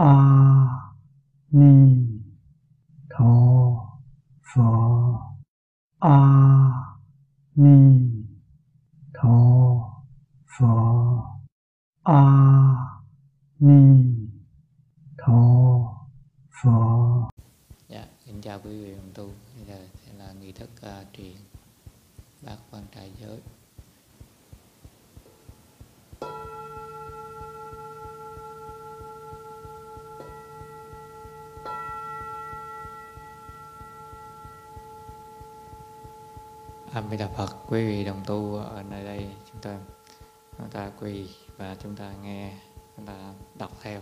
a ni tho phở a ni tho phở a ni tho phở dạ xin chào quý vị đồng tu bây giờ sẽ là nghi thức uh, truyền bát quan trai giới A Di Đà Phật, quý vị đồng tu ở nơi đây chúng ta chúng ta quỳ và chúng ta nghe chúng ta đọc theo.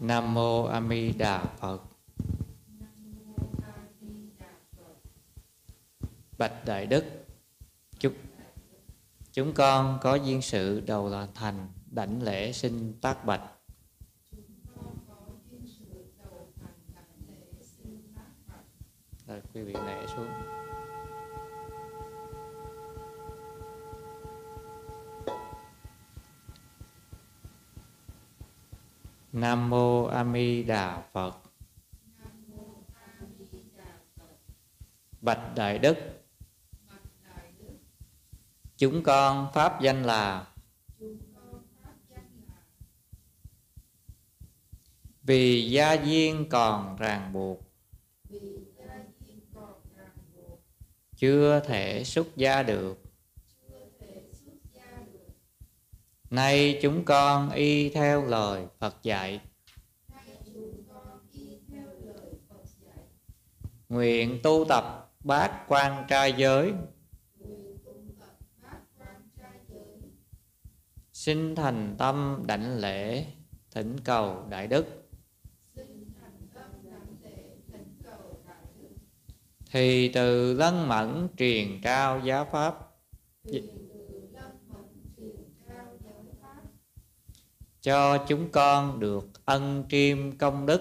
Nam mô A Di Đà Phật. Bạch Đại Đức, chúc chúng con có duyên sự đầu là thành đảnh lễ sinh tác bạch quý vị lễ xuống Nam mô A Di Đà Phật. Bạch Đại Đức. Chúng con pháp danh là Vì gia duyên còn ràng buộc chưa thể xuất gia được. Nay chúng con y theo lời phật dạy. Nguyện tu tập bát quan trai giới. Xin thành tâm đảnh lễ thỉnh cầu đại đức. Thì từ lân mẫn truyền trao giáo pháp. Cho chúng con được ân triêm công đức.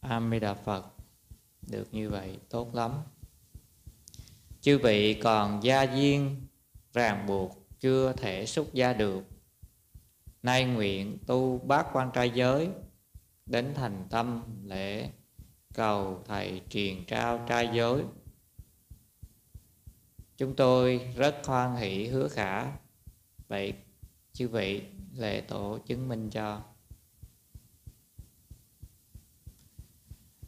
A di đà phật. Được như vậy tốt lắm. Chư vị còn gia duyên ràng buộc chưa thể xuất gia được nay nguyện tu bát quan trai giới, đến thành tâm lễ cầu thầy truyền trao trai giới. Chúng tôi rất hoan hỷ hứa khả vậy chư vị lệ tổ chứng minh cho.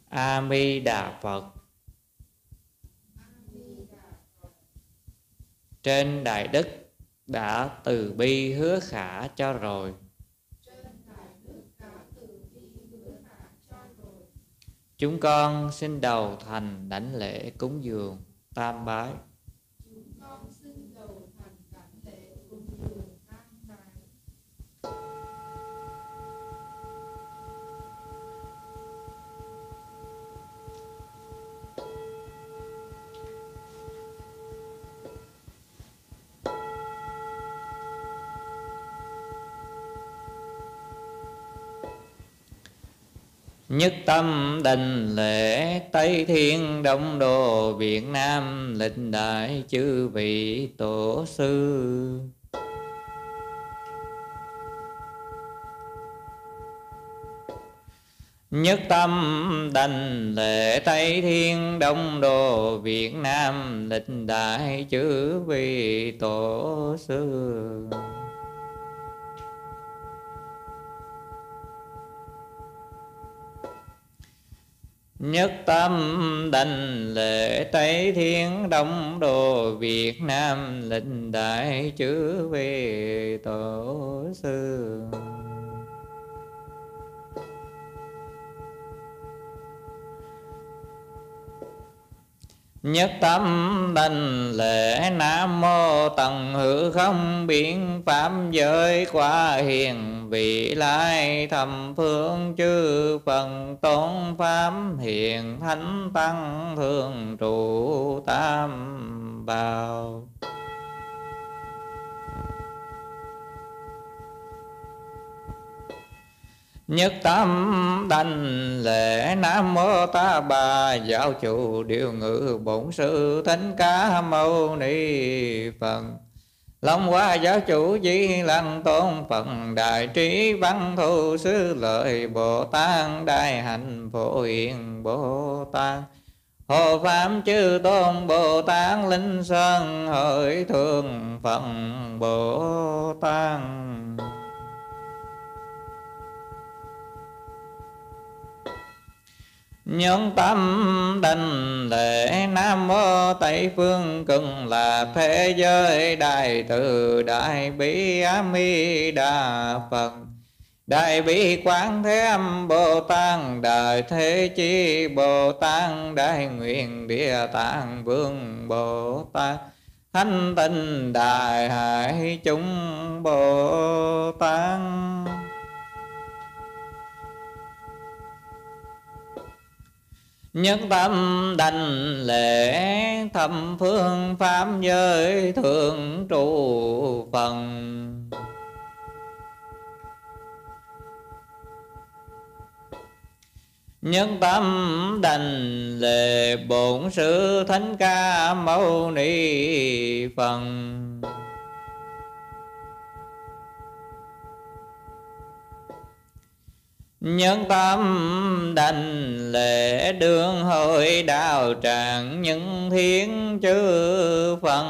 A di đà phật. Trên đại đức đã từ bi hứa khả cho rồi. Chúng con xin đầu thành đảnh lễ cúng dường tam bái. Nhất tâm đình lễ, Tây Thiên Đông Đô, Việt Nam Lịch đại chư vị tổ sư. Nhất tâm đành lễ, Tây Thiên Đông Đồ Việt Nam Lịch đại chư vị tổ sư. Nhất tâm đành lễ Tây Thiên Đông Đồ Việt Nam Linh đại chữ về tổ sư. Nhất tâm đành lễ Nam Mô Tần Hữu Không Biến Pháp Giới Qua Hiền Vị Lai Thầm Phương Chư Phần Tôn Pháp Hiền Thánh Tăng Thường Trụ Tam Bảo. Nhất tâm đành lễ nam mô ta bà giáo chủ điều ngự bổn sư thánh ca mâu ni phật. Long hoa giáo chủ di lăng tôn Phật Đại trí văn thù sư lợi Bồ Tát Đại hạnh phổ hiền Bồ Tát. Hồ Phạm chư tôn Bồ Tát Linh Sơn Hội thường Phật Bồ Tát. Nhân tâm đành để Nam Mô Tây Phương Cực là thế giới Đại từ Đại Bi A Mi Đà Phật. Đại bi quán thế âm Bồ Tát, Đại thế chi Bồ Tát, Đại nguyện địa tạng vương Bồ Tát. Thánh tinh đại hải chúng Bồ Tát. Nhất tâm đành lễ thâm phương pháp giới thượng trụ phần Nhân tâm đành lệ bổn sư thánh ca mâu ni phần. Nhân tâm đành lễ đương hội đạo tràng, những thiên chư phần.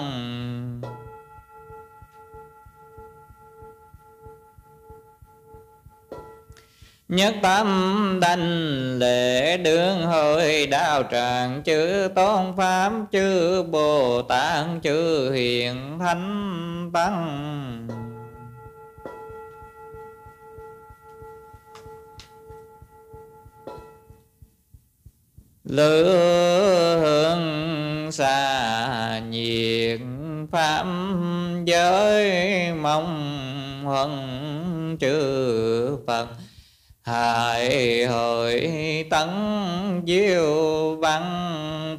Nhất tâm đành lễ đương hội đạo tràng, chư tôn pháp, chư Bồ Tát, chư hiền thánh tăng. Lương xa nhiệt pháp giới mong huân chư phật. Hại hội tấn diêu văn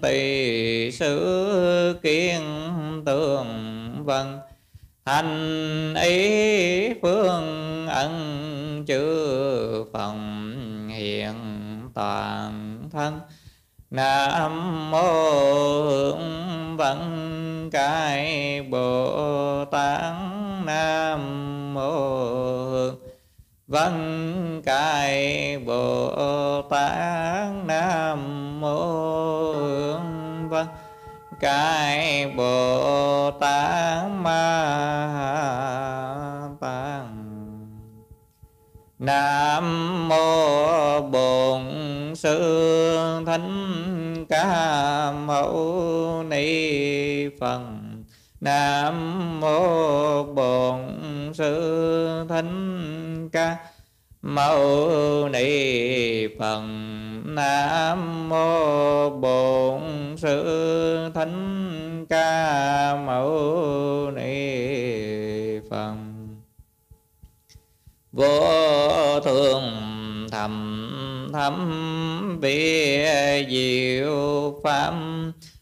tỳ sử kiên tường vân. Thành ý phương ân chư phòng hiện toàn thân nam mô hương văn cai bồ tát. Nam mô văn cai bồ tát. Nam mô văn cai bồ mâu ni phật nam mô bổn sư thánh ca. Mâu ni phật nam mô bổn sư thánh ca. Mâu ni phật vô thường thầm thâm bia diệu pháp.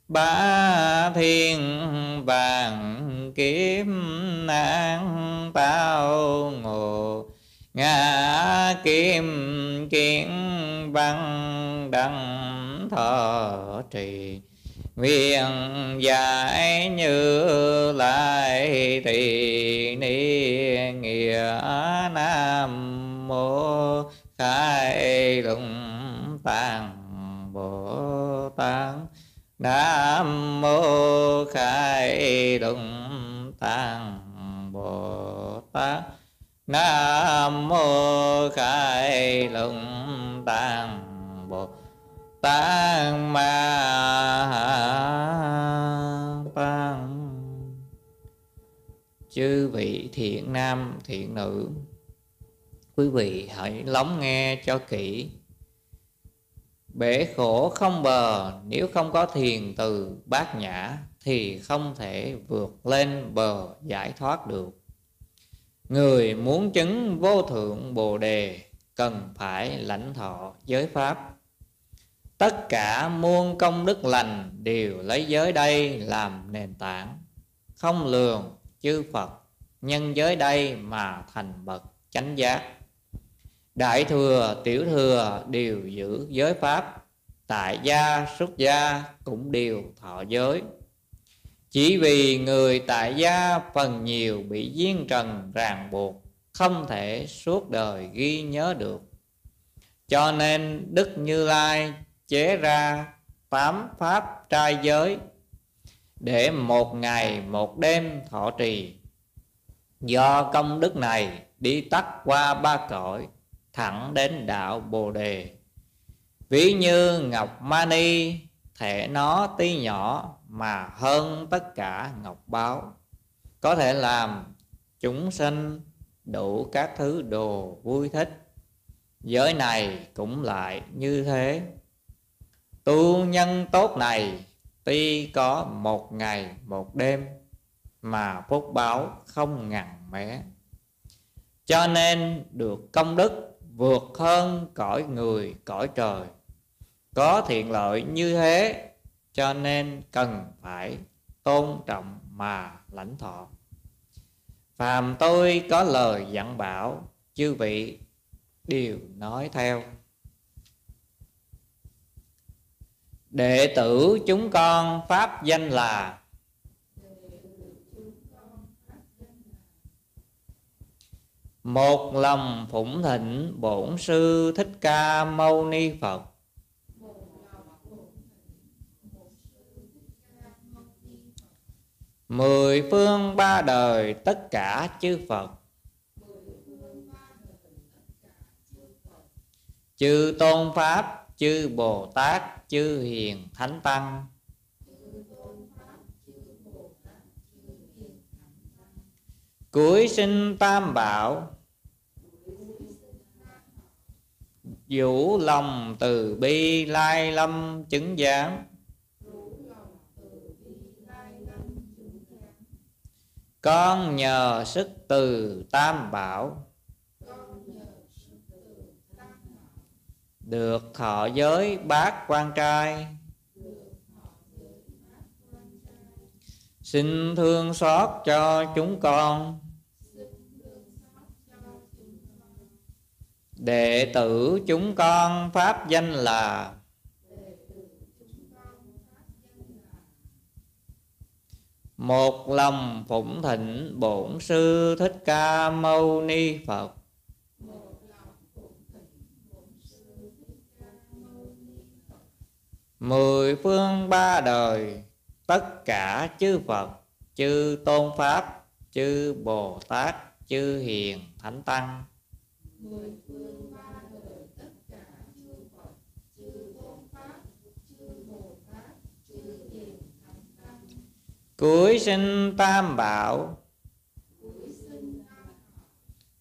Ba thiên vàng kiếm nan tao ngộ. Ngã kim kiến văn đăng thọ trì. Nguyện giải như lại thì ni nghĩa nam mô khai lụng tạng bồ tát. Nam mô khai đồng tạng bồ tát. Nam mô khai lụng tạng bồ tát. Ma tát. Chư vị thiện nam, thiện nữ, quý vị hãy lắng nghe cho kỹ bể khổ không bờ, nếu không có thiền từ bát nhã thì không thể vượt lên bờ giải thoát được. Người muốn chứng vô thượng bồ đề cần phải lãnh thọ giới pháp. Tất cả muôn công đức lành đều lấy giới đây làm nền tảng, không lường chư phật, nhân giới đây mà thành bậc chánh giác đại thừa, tiểu thừa đều giữ giới pháp, tại gia, xuất gia cũng đều thọ giới. Chỉ vì người tại gia phần nhiều bị duyên trần ràng buộc, không thể suốt đời ghi nhớ được. Cho nên đức như lai chế ra tám pháp trai giới để một ngày, một đêm thọ trì. Do công đức này đi tắt qua ba cõi thẳng đến đạo bồ đề. Ví như ngọc mani thể nó tí nhỏ mà hơn tất cả ngọc báo. Có thể làm chúng sinh đủ các thứ đồ vui thích. Giới này cũng lại như thế. Tu nhân tốt này, tuy có một ngày một đêm, mà phúc báo không ngằn mé cho nên được công đức vượt hơn cõi người, cõi trời. Có thiện lợi như thế, cho nên cần phải tôn trọng mà lãnh thọ. Phàm tôi có lời dặn bảo, chư vị đều nói theo. Đệ tử chúng con pháp danh là một lòng phụng thịnh bổn sư thích ca mâu ni phật. Mười phương ba đời tất cả chư phật. Chư tôn pháp, chư bồ tát, chư hiền thánh tăng. Cuối sinh tam bảo vũ lòng từ bi lai lâm chứng giám con nhờ sức từ tam bảo. Được thọ giới bát quan trai. Xin thương xót cho chúng con. Đệ tử chúng con pháp danh là một lòng phụng thịnh bổn sư thích ca mâu ni phật. Mười phương ba đời, tất cả chư phật, chư tôn pháp, chư bồ tát, chư hiền thánh tăng mười phương ba đời tất cả chư phật chư tôn pháp chư bồ tát chư hiền thánh tăng. Cuối sinh tam bảo.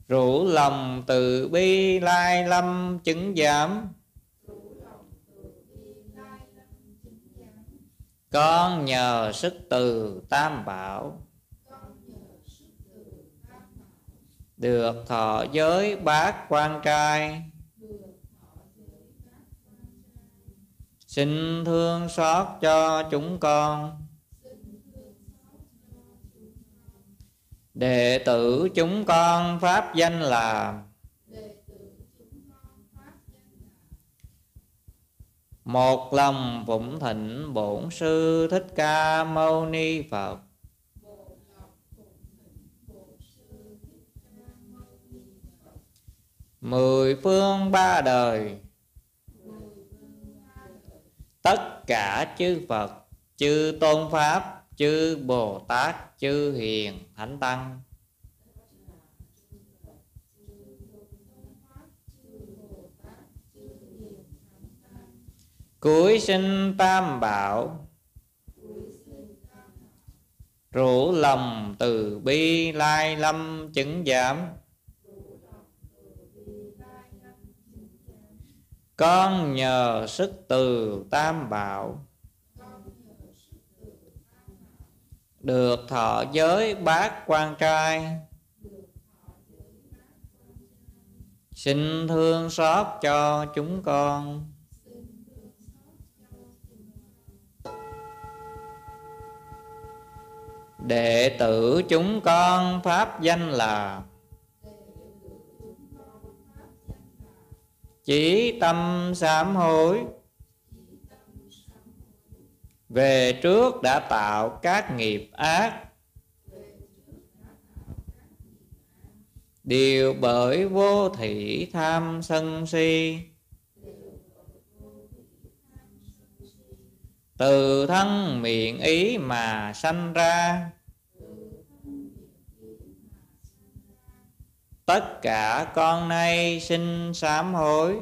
Rủ lòng từ bi lai lâm chứng giám. Con nhờ sức từ tam bảo được thọ giới bát quan trai. Xin thương xót cho chúng con. Đệ tử chúng con pháp danh là một lòng phụng thịnh bổn sư thích ca mâu ni phật. Mười phương ba đời. Tất cả chư phật, chư tôn pháp, chư bồ tát, chư hiền thánh tăng. Cuối sinh tam bảo. Rủ lòng từ bi lai lâm chứng giảm con nhờ sức từ tam bảo. Được thọ giới bát quan trai. Xin thương xót cho chúng con. Đệ tử chúng con pháp danh là chỉ tâm sám hối. Về trước đã tạo các nghiệp ác. Đều bởi vô thị tham sân si. Từ thân miệng ý mà sanh ra. Tất cả con nay xin sám hối.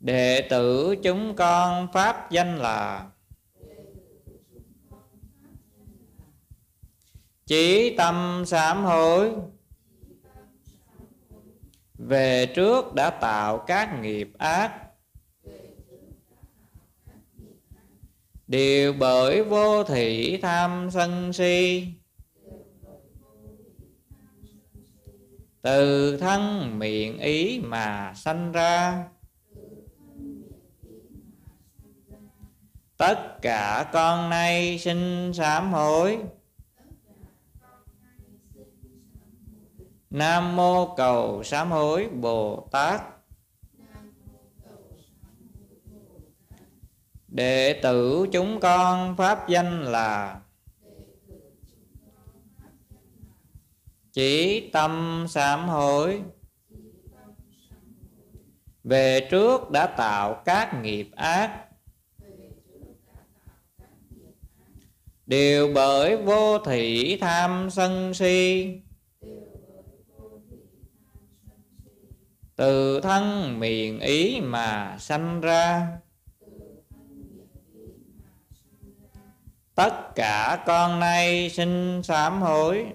Đệ tử chúng con pháp danh là chỉ tâm sám hối. Về trước đã tạo các nghiệp ác. Đều bởi vô thị tham sân si. Từ thân miệng ý mà sanh ra. Tất cả con nay xin sám hối. Nam mô cầu sám hối bồ tát. Đệ tử chúng con pháp danh là chỉ tâm sám hối. Về trước đã tạo các nghiệp ác. Đều bởi vô thị tham sân si. Từ thân miệng ý mà sanh ra. Tất cả con nay xin sám hối.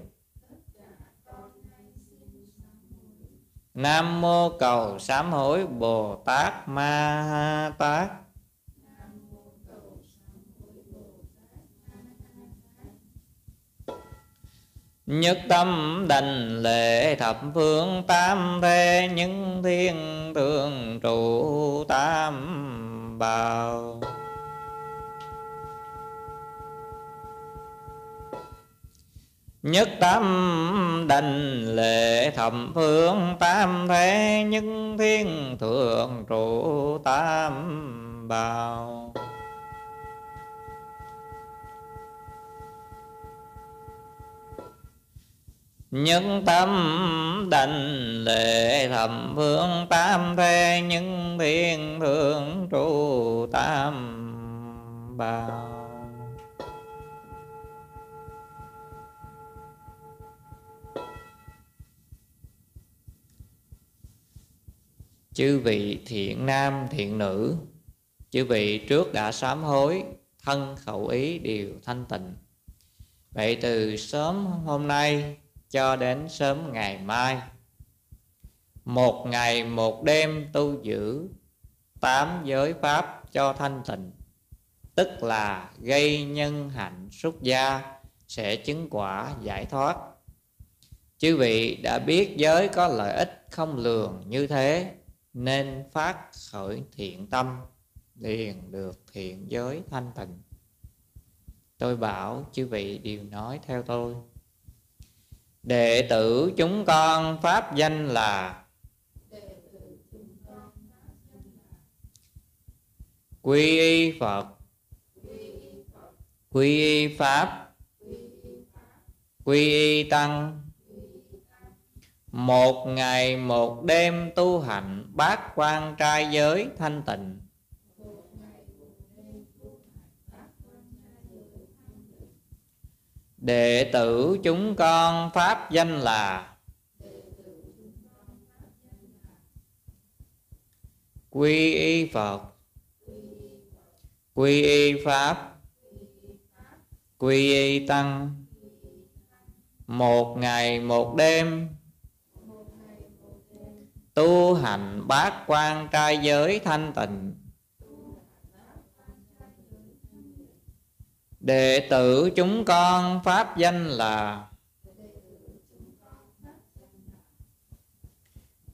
Nam mô cầu sám hối bồ tát ma ha tát. Nhất tâm đành lệ thập phương tam thế Những thiên thượng trụ tam bào Nhất tâm đành, lệ thầm phương tam thế Những thiên thượng trụ tam bào. Nhân tâm đành, lệ thầm phương tam thế những thiên thượng trụ tam bảo chư vị thiện nam, thiện nữ, chư vị trước đã sám hối, thân khẩu ý đều thanh tịnh. Vậy từ sớm hôm nay cho đến sớm ngày mai, một ngày một đêm tu giữ tám giới pháp cho thanh tịnh, tức là gây nhân hạnh xuất gia, sẽ chứng quả giải thoát. Chư vị đã biết giới có lợi ích không lường như thế nên phát khởi thiện tâm, liền được thiện giới thanh tịnh. Tôi bảo, chư vị đều nói theo tôi. Đệ tử chúng con pháp danh là quy y phật. Quy y pháp. Quy y tăng một ngày, một đêm tu hành bát quan trai giới thanh tịnh. Đệ tử chúng con pháp danh là quy y phật. Quy y pháp. Quy y tăng. Một ngày, một đêm tu hành bát quan trai giới thanh tịnh. Đệ tử chúng con pháp danh là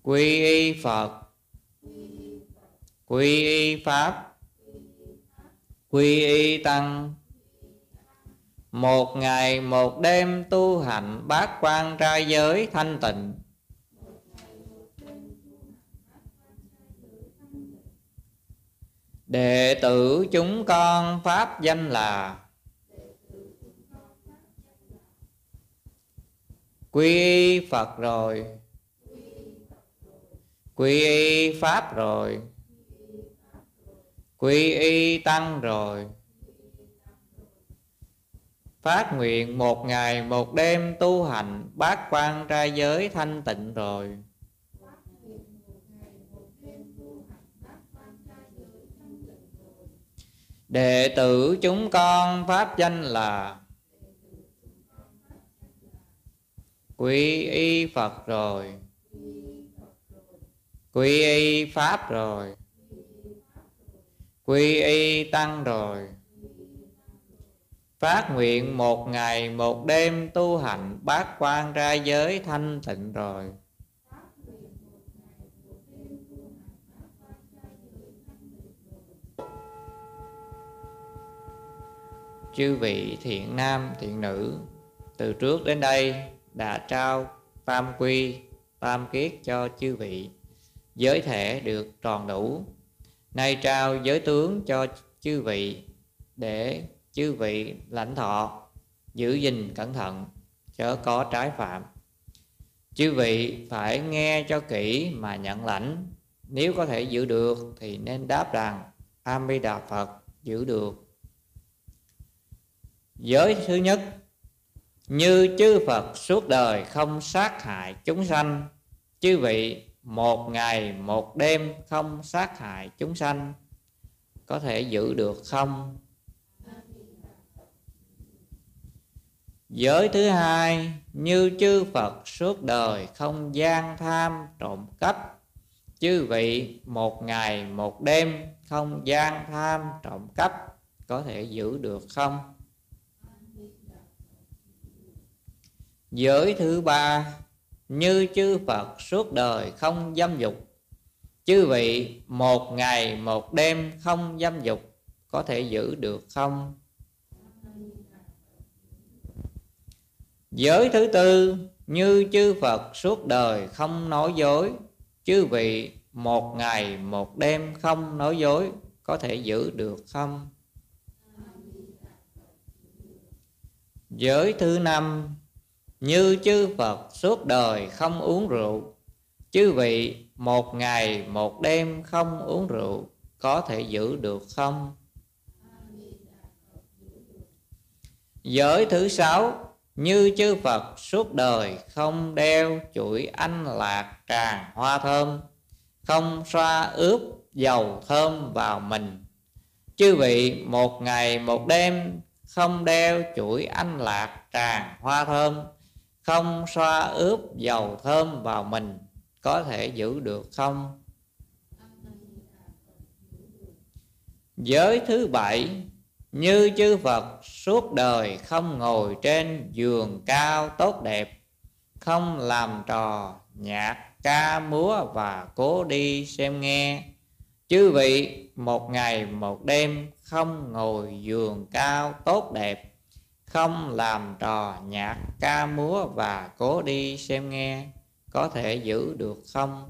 quy y phật. Quy y pháp. Quy y tăng. Một ngày một đêm tu hành bát quan trai giới thanh tịnh. Đệ tử chúng con, pháp danh là quy phật rồi. Quy y pháp rồi. Quy y tăng rồi. Phát nguyện một ngày một đêm tu hành bát quan trai giới thanh tịnh rồi. Đệ tử chúng con pháp danh là quy y phật rồi. Quy y pháp rồi. Quy y tăng rồi. Phát nguyện một ngày một đêm tu hành bát quan ra giới thanh tịnh rồi. Chư vị thiện nam, thiện nữ, từ trước đến đây đã trao tam quy, tam kiết cho chư vị. Giới thể được tròn đủ. Nay trao giới tướng cho chư vị để chư vị lãnh thọ, giữ gìn cẩn thận, chớ có trái phạm. Chư vị phải nghe cho kỹ mà nhận lãnh. Nếu có thể giữ được thì nên đáp rằng a di đà phật giữ được giới thứ nhất, như chư phật suốt đời không sát hại chúng sanh, chư vị một ngày một đêm không sát hại chúng sanh, có thể giữ được không? Giới thứ hai, như chư phật suốt đời không gian tham trộm cắp, chư vị một ngày một đêm không gian tham trộm cắp, có thể giữ được không? Giới thứ ba, như chư phật suốt đời không dâm dục. Chư vị, một ngày, một đêm không dâm dục, có thể giữ được không? Giới thứ tư, như chư phật suốt đời không nói dối. Chư vị, một ngày, một đêm không nói dối, có thể giữ được không? Giới thứ năm như chư Phật suốt đời không uống rượu, Chư vị một ngày một đêm không uống rượu, Có thể giữ được không? Giới thứ sáu, Như chư Phật suốt đời không đeo chuỗi anh lạc tràng hoa thơm, Không xoa ướp dầu thơm vào mình Chư vị một ngày một đêm không đeo chuỗi anh lạc tràng hoa thơm không xoa ướp dầu thơm vào mình có thể giữ được không? Giới thứ bảy, như chư phật suốt đời không ngồi trên giường cao tốt đẹp, không làm trò nhạc ca múa và cố đi xem nghe. Chư vị, một ngày một đêm không ngồi giường cao tốt đẹp không làm trò nhạc ca múa và cố đi xem nghe, có thể giữ được không?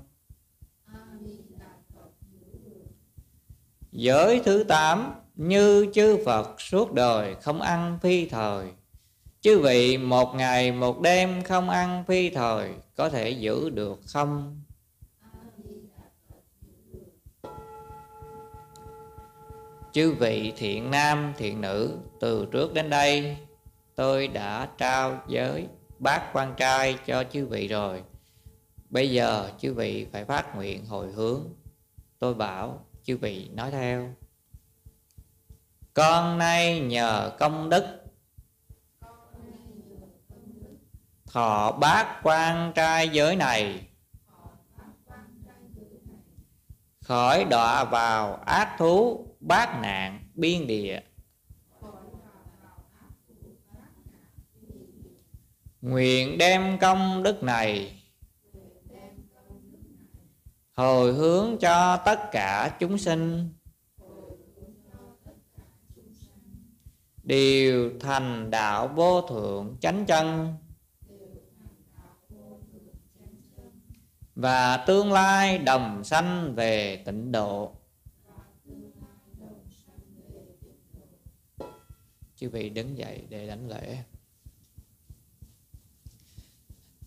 Giới thứ tám, như chư phật suốt đời không ăn phi thời. Chư vị một ngày một đêm không ăn phi thời, có thể giữ được không? Chư vị thiện nam thiện nữ, từ trước đến đây tôi đã trao giới bát quan trai cho chư vị rồi. Bây giờ chư vị phải phát nguyện hồi hướng. Tôi bảo, chư vị nói theo. Con nay nhờ công đức. Thọ bát quan trai giới này. Khỏi đọa vào ác thú, bát nạn, biên địa. Nguyện đem công đức này Hồi hướng cho tất cả chúng sinh. Đều thành đạo vô thượng chánh chân. Và tương lai đồng sanh về tịnh độ. Chư vị đứng dậy để đánh lễ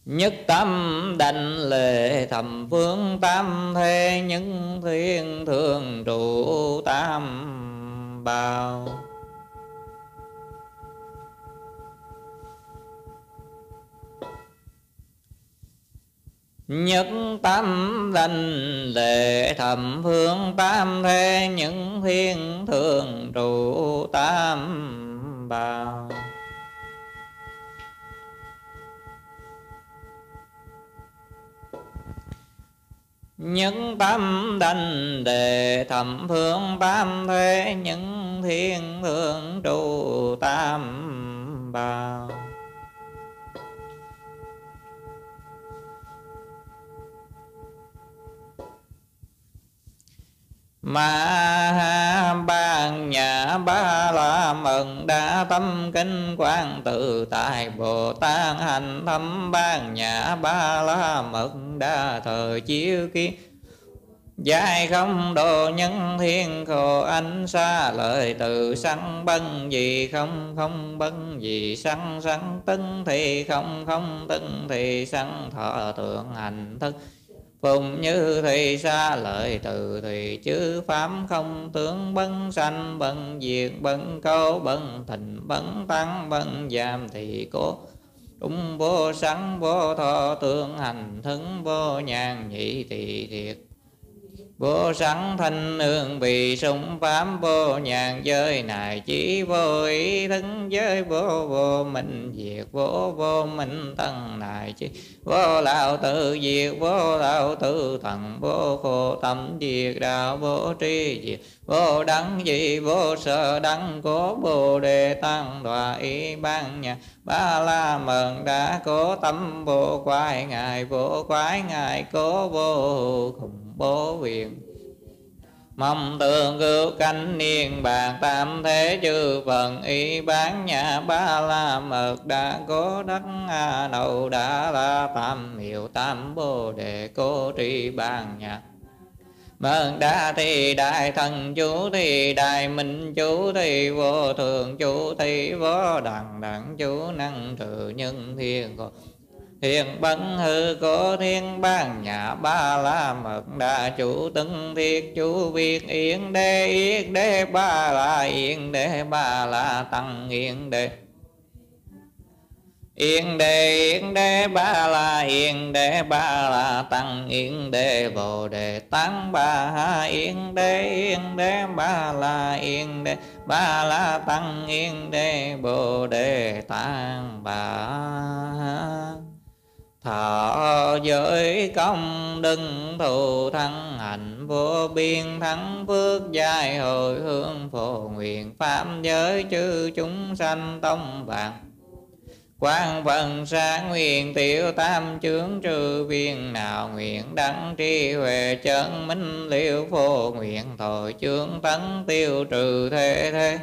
nhất tâm đảnh lệ thầm phương tam thế những thiên thường trụ tam bào nhất tâm đảnh lệ thầm phương tam thế những thiên thường trụ tam bào những tâm đành đề thầm phương tam thế những thiên thượng trụ tam bảo. Ma ban nhà ba la mừng đa tâm kinh quan tự tại bồ tát hành thâm ban nhà ba la mừng đa thời chiếu kiến. Giải không đồ nhân thiên khổ anh xa lời từ sanh bân gì không không bân gì sanh sanh tấn thì không không tấn thì sanh thọ tượng hành thức Phùng như thì xa lợi từ thì chứ pháp không tướng bấn sanh, bấn diệt, bấn câu bấn thịnh, bấn tăng bấn giảm thì cố. Úng vô sẵn, vô thọ tương hành thân vô nhàn nhị thì thiệt. Vô sẵn thanh hương bị sung pháp vô nhàn giới này chỉ vô ý thân giới, vô vô minh diệt, vô vô minh thân này chỉ vô lão tự diệt, vô lão tự thần, vô khổ tâm diệt đạo vô tri diệt, vô đắng gì, vô sợ đắng, cố bồ đề tăng đọa ý ban nhà ba la mừng đã cố tâm, vô quái ngài, vô quái ngài cố vô cùng bố viện mong tường cứu cánh niên bàn tam thế chư phần y bán nhà ba la mật, đã cố đắc a đầu, đã la tam hiệu tam bồ đề, cố tri bàn nhà Mừng đa thì đại thần, chú thì đại minh, chú thì vô thường, chú thì vô đẳng đẳng, chú năng trừ nhân thiên. còn Hiền bấn hư có thiên ban nhà ba la mật đa chủ tân thiết chủ việt yên đế yết đế ba la yên đế ba la tăng yên đế Yên đề yên đề ba la yên đề ba la tăng yên đề bồ đề tăng ba ha yên đề yên đề ba la yên đề ba la tăng yên đề bồ đề tăng ba ha thọ giới công đừng thù thăng hạnh vô biên thắng, phước giai hồi hương phổ nguyện pháp giới chư chúng sanh tông vạn quan phần sáng nguyện tiểu tam chướng trừ viên nào nguyện đăng tri huệ chân minh liễu phổ nguyện thọ chướng tấn tiêu trừ thế thế.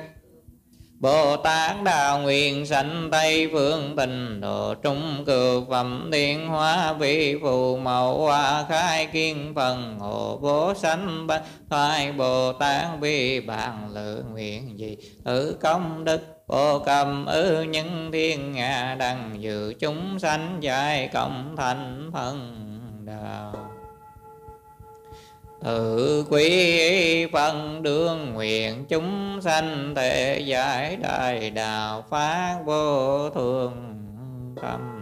Bồ Tát đạo Nguyện sanh Tây Phương Tình Độ Trung Cược Phẩm Thiên Hóa vị Phù Mậu Hoa Khai Kiên Phần Hộ Bố Sanh Bát Thoại Bồ Tát Vi Bàn Lự Nguyện Gì Tử Công Đức Bồ Cầm Ư những Thiên Nga đằng Dự Chúng Sanh Dài Công Thành Phần Đạo tự quý phân đương nguyện chúng sanh thể giải đại đạo phát vô thường tâm.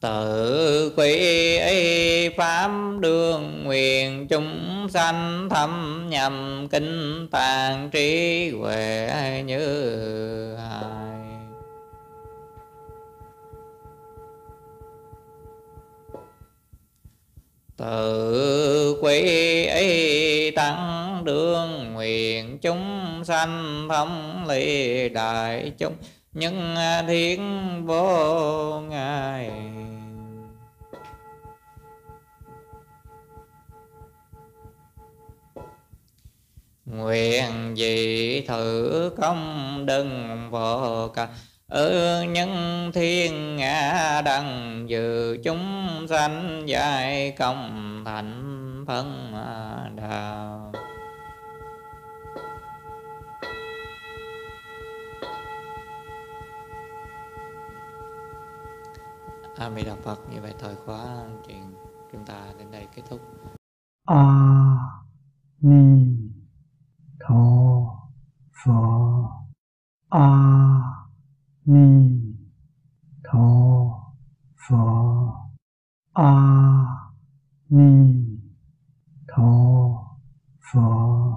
Tự quy pháp đương nguyện chúng sanh thâm nhầm kinh tạng trí huệ như hài tự quý ấy tăng đương, nguyện chúng sanh thông lý đại chúng. Nhân thiên vô ngài. Nguyện gì thử công đừng vô cả ở nhân thiên ngã đằng dự chúng sanh dài công thành thân đạo A Di Đà Phật như vậy thời khóa chuyện chúng ta đến đây kết thúc. A Ni Tho Phật A 弥陀佛阿弥陀佛。